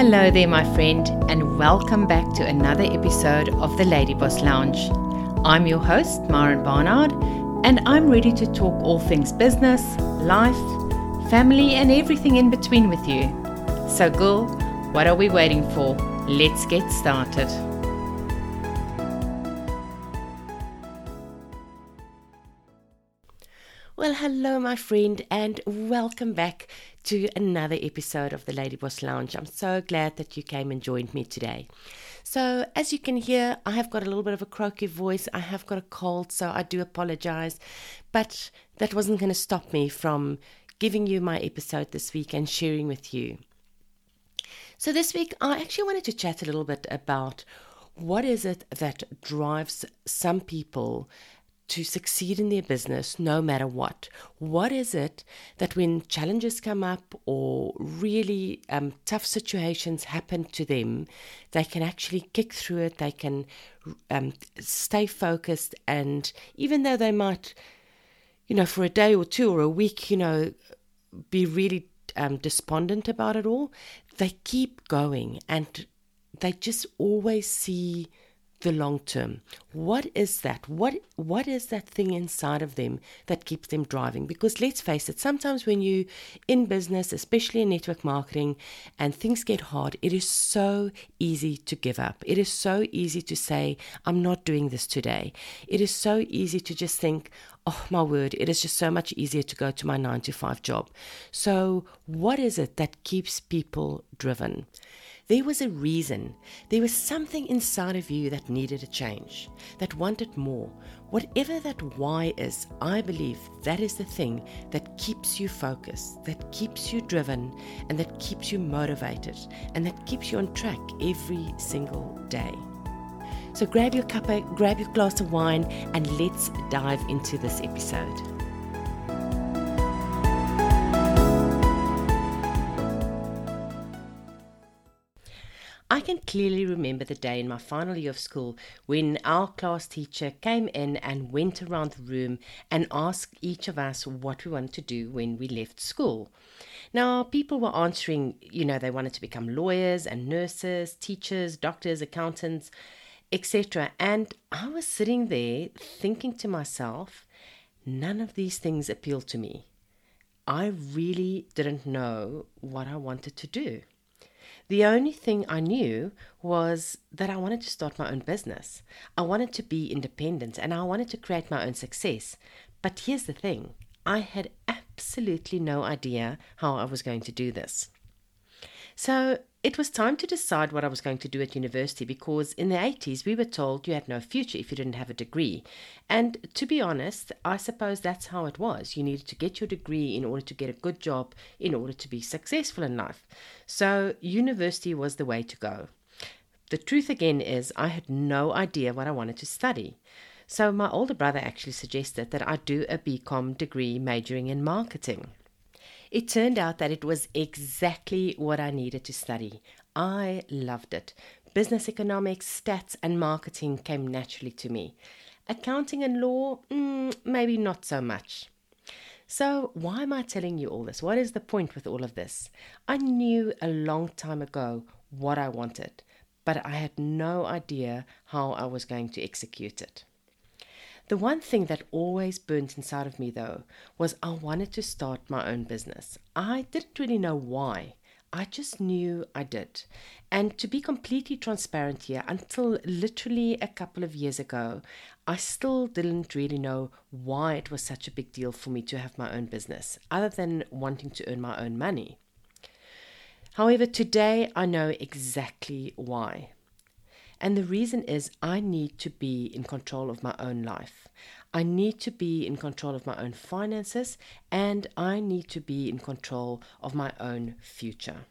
Hello there, my friend, and welcome back to another episode of the Lady Boss Lounge. I'm your host, Maren Barnard, and I'm ready to talk all things business, life, family, and everything in between with you. So, girl, what are we waiting for? Let's get started. Hello, my friend, and welcome back to another episode of the Lady Boss Lounge. I'm so glad that you came and joined me today. So, as you can hear, I have got a little bit of a croaky voice. I have got a cold, so I do apologize. But that wasn't going to stop me from giving you my episode this week and sharing with you. So, this week, I actually wanted to chat a little bit about what is it that drives some people to succeed in their business no matter what? What is it that when challenges come up or really um, tough situations happen to them, they can actually kick through it, they can um, stay focused, and even though they might, you know, for a day or two or a week, you know, be really um, despondent about it all, they keep going and they just always see the long term. What is that? What what is that thing inside of them that keeps them driving? Because let's face it, sometimes when you in business, especially in network marketing, and things get hard, it is so easy to give up. It is so easy to say, I'm not doing this today. It is so easy to just think, oh my word, it is just so much easier to go to my nine to five job. So what is it that keeps people driven? There was a reason. There was something inside of you that needed a change, that wanted more. Whatever that why is, I believe that is the thing that keeps you focused, that keeps you driven, and that keeps you motivated, and that keeps you on track every single day. So grab your cuppa, uh, grab your glass of wine, and let's dive into this episode. I can clearly remember the day in my final year of school when our class teacher came in and went around the room and asked each of us what we wanted to do when we left school. Now, people were answering, you know, they wanted to become lawyers and nurses, teachers, doctors, accountants, etc. And I was sitting there thinking to myself, none of these things appealed to me. I really didn't know what I wanted to do. The only thing I knew was that I wanted to start my own business. I wanted to be independent and I wanted to create my own success. But here's the thing I had absolutely no idea how I was going to do this. So it was time to decide what I was going to do at university because in the 80s we were told you had no future if you didn't have a degree. And to be honest, I suppose that's how it was. You needed to get your degree in order to get a good job, in order to be successful in life. So university was the way to go. The truth again is, I had no idea what I wanted to study. So my older brother actually suggested that I do a BCom degree majoring in marketing. It turned out that it was exactly what I needed to study. I loved it. Business economics, stats, and marketing came naturally to me. Accounting and law, mm, maybe not so much. So, why am I telling you all this? What is the point with all of this? I knew a long time ago what I wanted, but I had no idea how I was going to execute it. The one thing that always burnt inside of me, though, was I wanted to start my own business. I didn't really know why. I just knew I did. And to be completely transparent here, until literally a couple of years ago, I still didn't really know why it was such a big deal for me to have my own business, other than wanting to earn my own money. However, today I know exactly why. And the reason is I need to be in control of my own life. I need to be in control of my own finances and I need to be in control of my own future.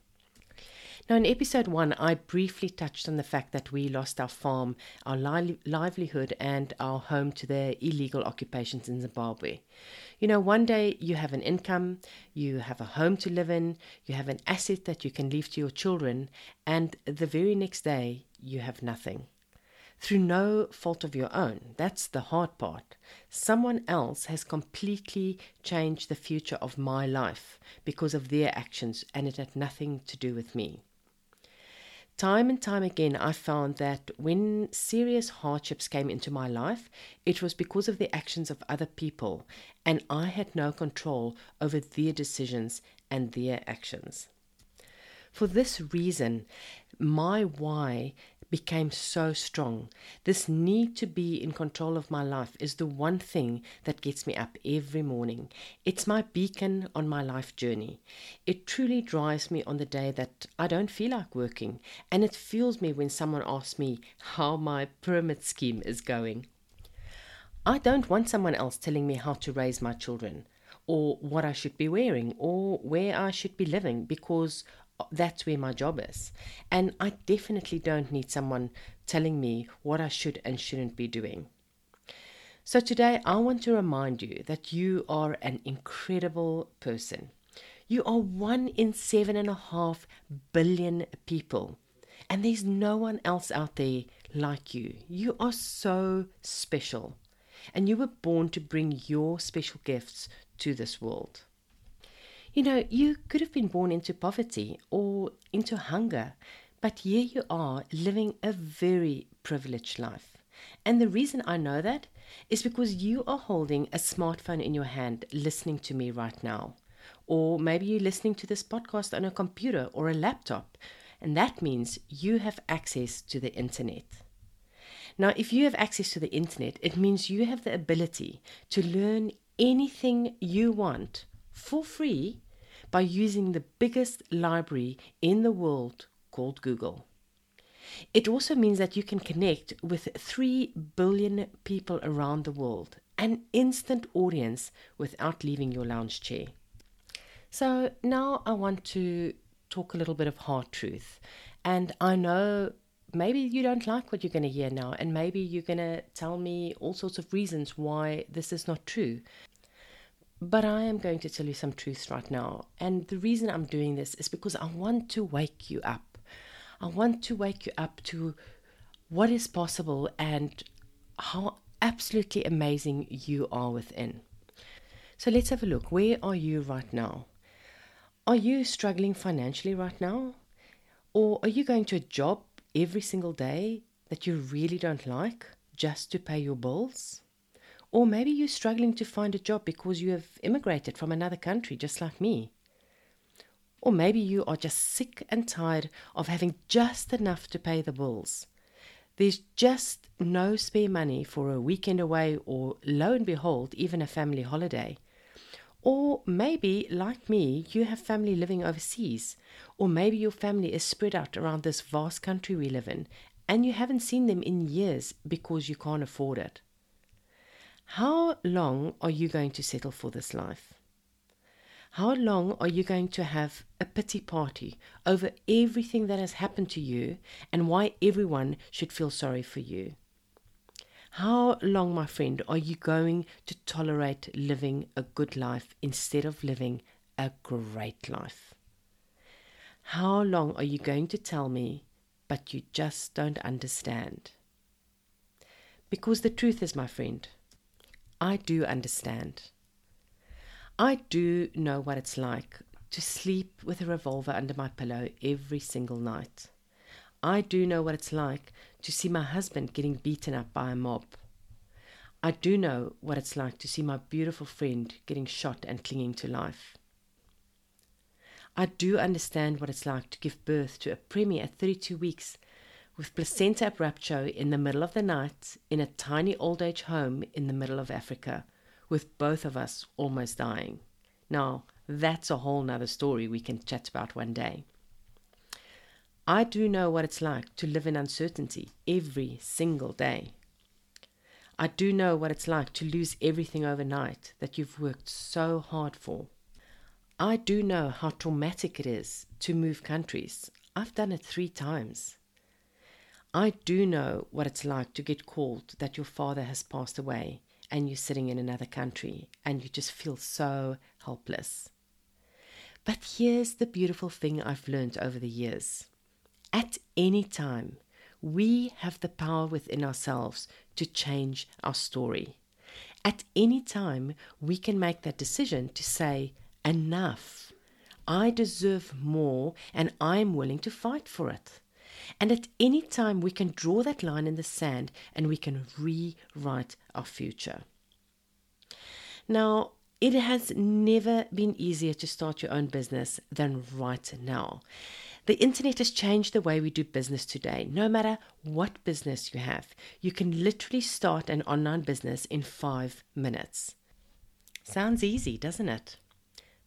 Now, in episode one, I briefly touched on the fact that we lost our farm, our li- livelihood, and our home to the illegal occupations in Zimbabwe. You know, one day you have an income, you have a home to live in, you have an asset that you can leave to your children, and the very next day you have nothing. Through no fault of your own. That's the hard part. Someone else has completely changed the future of my life because of their actions, and it had nothing to do with me. Time and time again, I found that when serious hardships came into my life, it was because of the actions of other people, and I had no control over their decisions and their actions. For this reason, my why became so strong. This need to be in control of my life is the one thing that gets me up every morning. It's my beacon on my life journey. It truly drives me on the day that I don't feel like working, and it fuels me when someone asks me how my pyramid scheme is going. I don't want someone else telling me how to raise my children or what I should be wearing or where I should be living because that's where my job is. And I definitely don't need someone telling me what I should and shouldn't be doing. So today I want to remind you that you are an incredible person. You are one in seven and a half billion people. And there's no one else out there like you. You are so special. And you were born to bring your special gifts to this world. You know, you could have been born into poverty or into hunger, but here you are living a very privileged life. And the reason I know that is because you are holding a smartphone in your hand listening to me right now. Or maybe you're listening to this podcast on a computer or a laptop, and that means you have access to the internet. Now, if you have access to the internet, it means you have the ability to learn anything you want for free by using the biggest library in the world called Google. It also means that you can connect with 3 billion people around the world, an instant audience without leaving your lounge chair. So now I want to talk a little bit of hard truth. And I know maybe you don't like what you're going to hear now, and maybe you're going to tell me all sorts of reasons why this is not true. But I am going to tell you some truths right now. And the reason I'm doing this is because I want to wake you up. I want to wake you up to what is possible and how absolutely amazing you are within. So let's have a look. Where are you right now? Are you struggling financially right now? Or are you going to a job every single day that you really don't like just to pay your bills? Or maybe you're struggling to find a job because you have immigrated from another country, just like me. Or maybe you are just sick and tired of having just enough to pay the bills. There's just no spare money for a weekend away, or lo and behold, even a family holiday. Or maybe, like me, you have family living overseas, or maybe your family is spread out around this vast country we live in, and you haven't seen them in years because you can't afford it. How long are you going to settle for this life? How long are you going to have a pity party over everything that has happened to you and why everyone should feel sorry for you? How long, my friend, are you going to tolerate living a good life instead of living a great life? How long are you going to tell me, but you just don't understand? Because the truth is, my friend, I do understand. I do know what it's like to sleep with a revolver under my pillow every single night. I do know what it's like to see my husband getting beaten up by a mob. I do know what it's like to see my beautiful friend getting shot and clinging to life. I do understand what it's like to give birth to a preemie at 32 weeks with placenta abruptio in the middle of the night in a tiny old age home in the middle of Africa, with both of us almost dying. Now, that's a whole nother story we can chat about one day. I do know what it's like to live in uncertainty every single day. I do know what it's like to lose everything overnight that you've worked so hard for. I do know how traumatic it is to move countries. I've done it three times. I do know what it's like to get called that your father has passed away and you're sitting in another country and you just feel so helpless. But here's the beautiful thing I've learned over the years. At any time, we have the power within ourselves to change our story. At any time, we can make that decision to say, enough. I deserve more and I'm willing to fight for it. And at any time, we can draw that line in the sand and we can rewrite our future. Now, it has never been easier to start your own business than right now. The internet has changed the way we do business today. No matter what business you have, you can literally start an online business in five minutes. Sounds easy, doesn't it?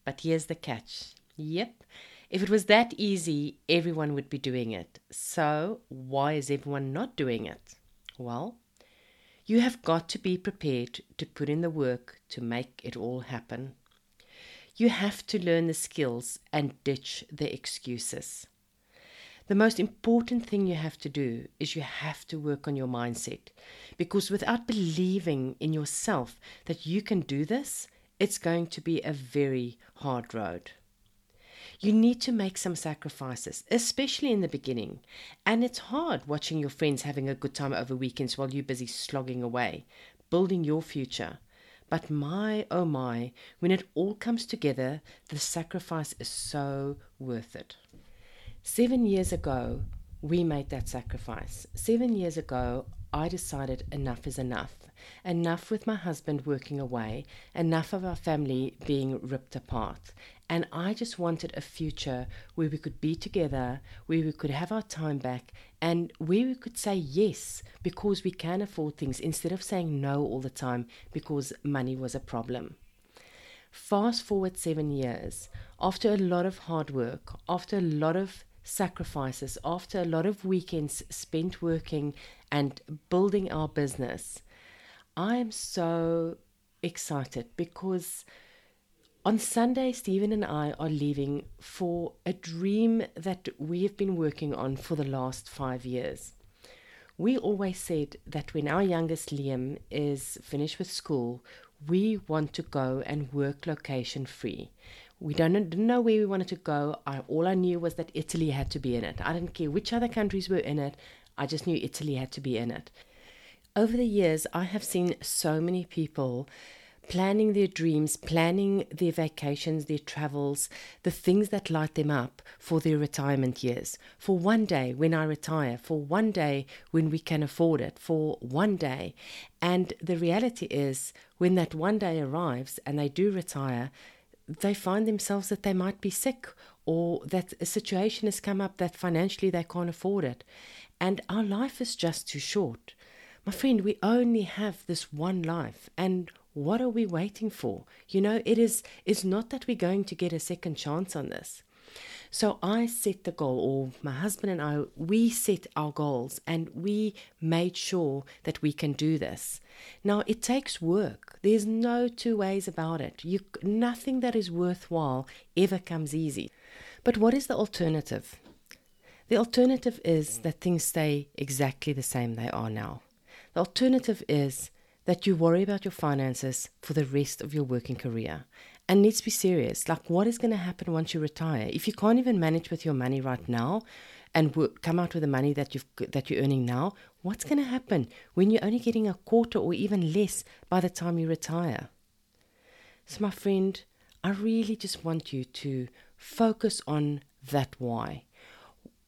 But here's the catch. Yep, if it was that easy, everyone would be doing it. So, why is everyone not doing it? Well, you have got to be prepared to put in the work to make it all happen. You have to learn the skills and ditch the excuses. The most important thing you have to do is you have to work on your mindset because without believing in yourself that you can do this, it's going to be a very hard road. You need to make some sacrifices, especially in the beginning. And it's hard watching your friends having a good time over weekends while you're busy slogging away, building your future. But my, oh my, when it all comes together, the sacrifice is so worth it. Seven years ago, we made that sacrifice. Seven years ago, I decided enough is enough. Enough with my husband working away, enough of our family being ripped apart. And I just wanted a future where we could be together, where we could have our time back, and where we could say yes because we can afford things instead of saying no all the time because money was a problem. Fast forward seven years, after a lot of hard work, after a lot of sacrifices, after a lot of weekends spent working and building our business, I am so excited because on Sunday, Stephen and I are leaving for a dream that we have been working on for the last five years. We always said that when our youngest Liam is finished with school, we want to go and work location free. We don't didn't know where we wanted to go. I, all I knew was that Italy had to be in it. I didn't care which other countries were in it. I just knew Italy had to be in it. Over the years, I have seen so many people planning their dreams, planning their vacations, their travels, the things that light them up for their retirement years. For one day when I retire, for one day when we can afford it, for one day. And the reality is, when that one day arrives and they do retire, they find themselves that they might be sick or that a situation has come up that financially they can't afford it. And our life is just too short. My friend, we only have this one life, and what are we waiting for? You know, it is it's not that we're going to get a second chance on this. So I set the goal, or my husband and I, we set our goals and we made sure that we can do this. Now it takes work. There's no two ways about it. You, nothing that is worthwhile ever comes easy. But what is the alternative? The alternative is that things stay exactly the same they are now. The alternative is that you worry about your finances for the rest of your working career and let's be serious. Like, what is going to happen once you retire? If you can't even manage with your money right now, and come out with the money that you've that you're earning now, what's going to happen when you're only getting a quarter or even less by the time you retire? So, my friend, I really just want you to focus on that why.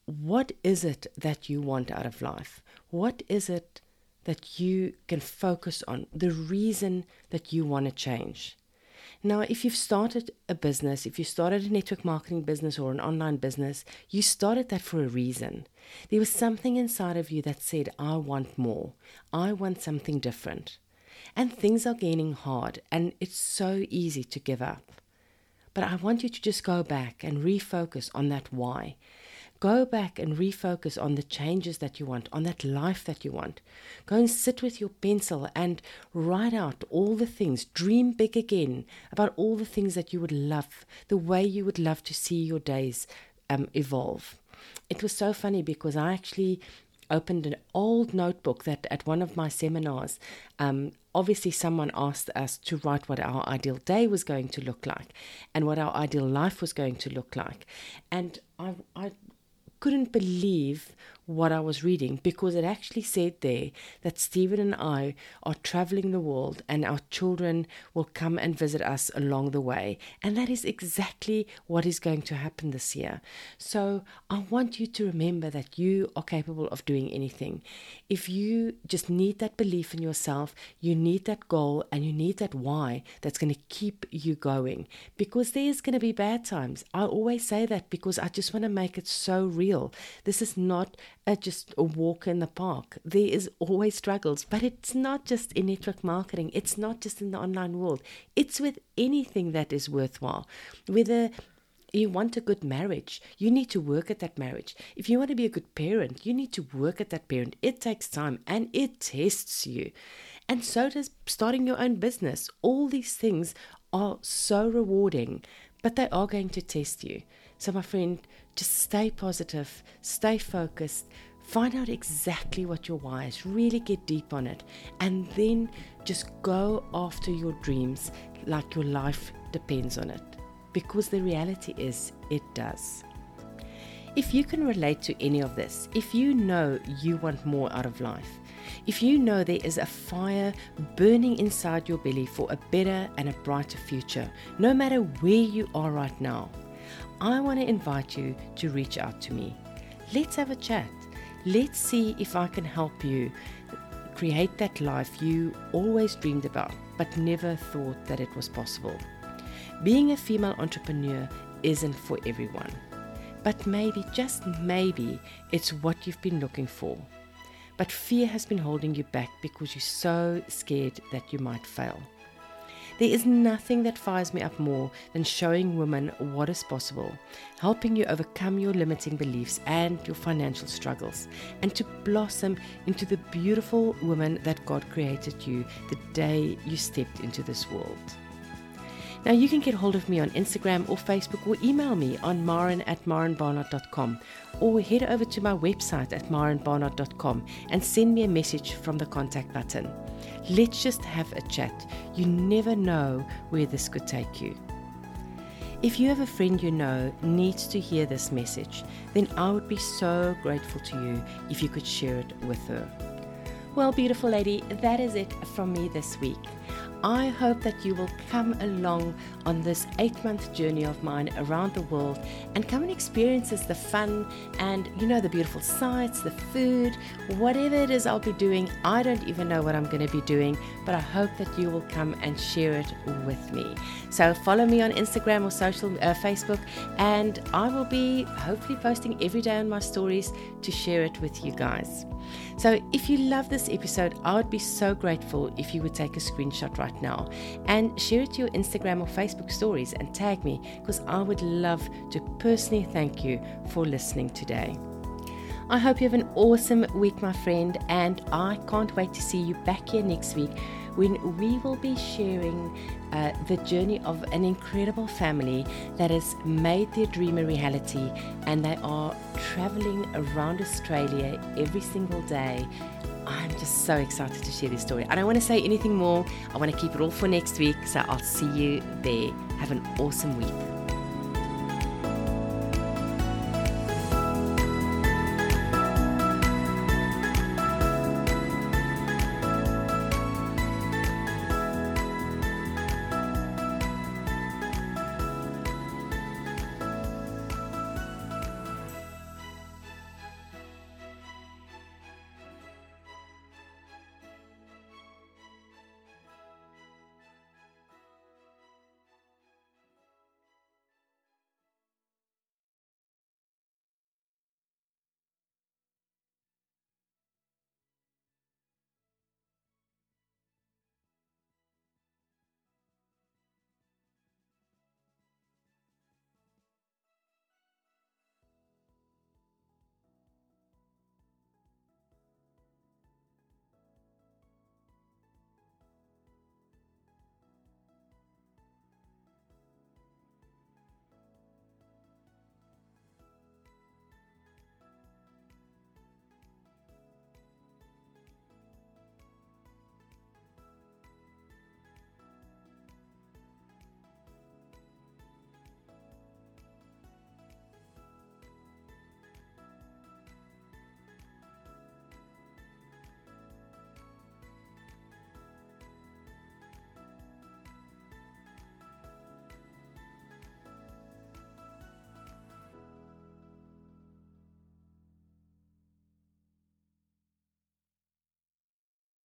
What is it that you want out of life? What is it that you can focus on? The reason that you want to change. Now, if you've started a business, if you started a network marketing business or an online business, you started that for a reason. There was something inside of you that said, I want more. I want something different. And things are getting hard, and it's so easy to give up. But I want you to just go back and refocus on that why. Go back and refocus on the changes that you want, on that life that you want. Go and sit with your pencil and write out all the things. Dream big again about all the things that you would love, the way you would love to see your days um, evolve. It was so funny because I actually opened an old notebook that at one of my seminars, um, obviously someone asked us to write what our ideal day was going to look like and what our ideal life was going to look like. And I, I couldn't believe what I was reading because it actually said there that Stephen and I are traveling the world and our children will come and visit us along the way. And that is exactly what is going to happen this year. So I want you to remember that you are capable of doing anything. If you just need that belief in yourself, you need that goal, and you need that why that's going to keep you going because there's going to be bad times. I always say that because I just want to make it so real. This is not a, just a walk in the park. There is always struggles, but it's not just in network marketing. It's not just in the online world. It's with anything that is worthwhile. Whether you want a good marriage, you need to work at that marriage. If you want to be a good parent, you need to work at that parent. It takes time and it tests you. And so does starting your own business. All these things are so rewarding, but they are going to test you. So, my friend, just stay positive, stay focused, find out exactly what your why is, really get deep on it, and then just go after your dreams like your life depends on it. Because the reality is, it does. If you can relate to any of this, if you know you want more out of life, if you know there is a fire burning inside your belly for a better and a brighter future, no matter where you are right now, I want to invite you to reach out to me. Let's have a chat. Let's see if I can help you create that life you always dreamed about but never thought that it was possible. Being a female entrepreneur isn't for everyone, but maybe, just maybe, it's what you've been looking for. But fear has been holding you back because you're so scared that you might fail. There is nothing that fires me up more than showing women what is possible, helping you overcome your limiting beliefs and your financial struggles, and to blossom into the beautiful woman that God created you the day you stepped into this world. Now, you can get hold of me on Instagram or Facebook or email me on maren at marenbarnard.com or head over to my website at marenbarnard.com and send me a message from the contact button. Let's just have a chat. You never know where this could take you. If you have a friend you know needs to hear this message, then I would be so grateful to you if you could share it with her. Well, beautiful lady, that is it from me this week. I hope that you will come along on this eight month journey of mine around the world and come and experience the fun and, you know, the beautiful sights, the food, whatever it is I'll be doing. I don't even know what I'm going to be doing, but I hope that you will come and share it with me. So follow me on Instagram or social uh, Facebook, and I will be hopefully posting every day on my stories to share it with you guys. So, if you love this episode, I would be so grateful if you would take a screenshot right now and share it to your Instagram or Facebook stories and tag me because I would love to personally thank you for listening today. I hope you have an awesome week, my friend, and I can't wait to see you back here next week when we will be sharing uh, the journey of an incredible family that has made their dream a reality and they are traveling around Australia every single day. I'm just so excited to share this story. I don't want to say anything more. I want to keep it all for next week. So I'll see you there. Have an awesome week.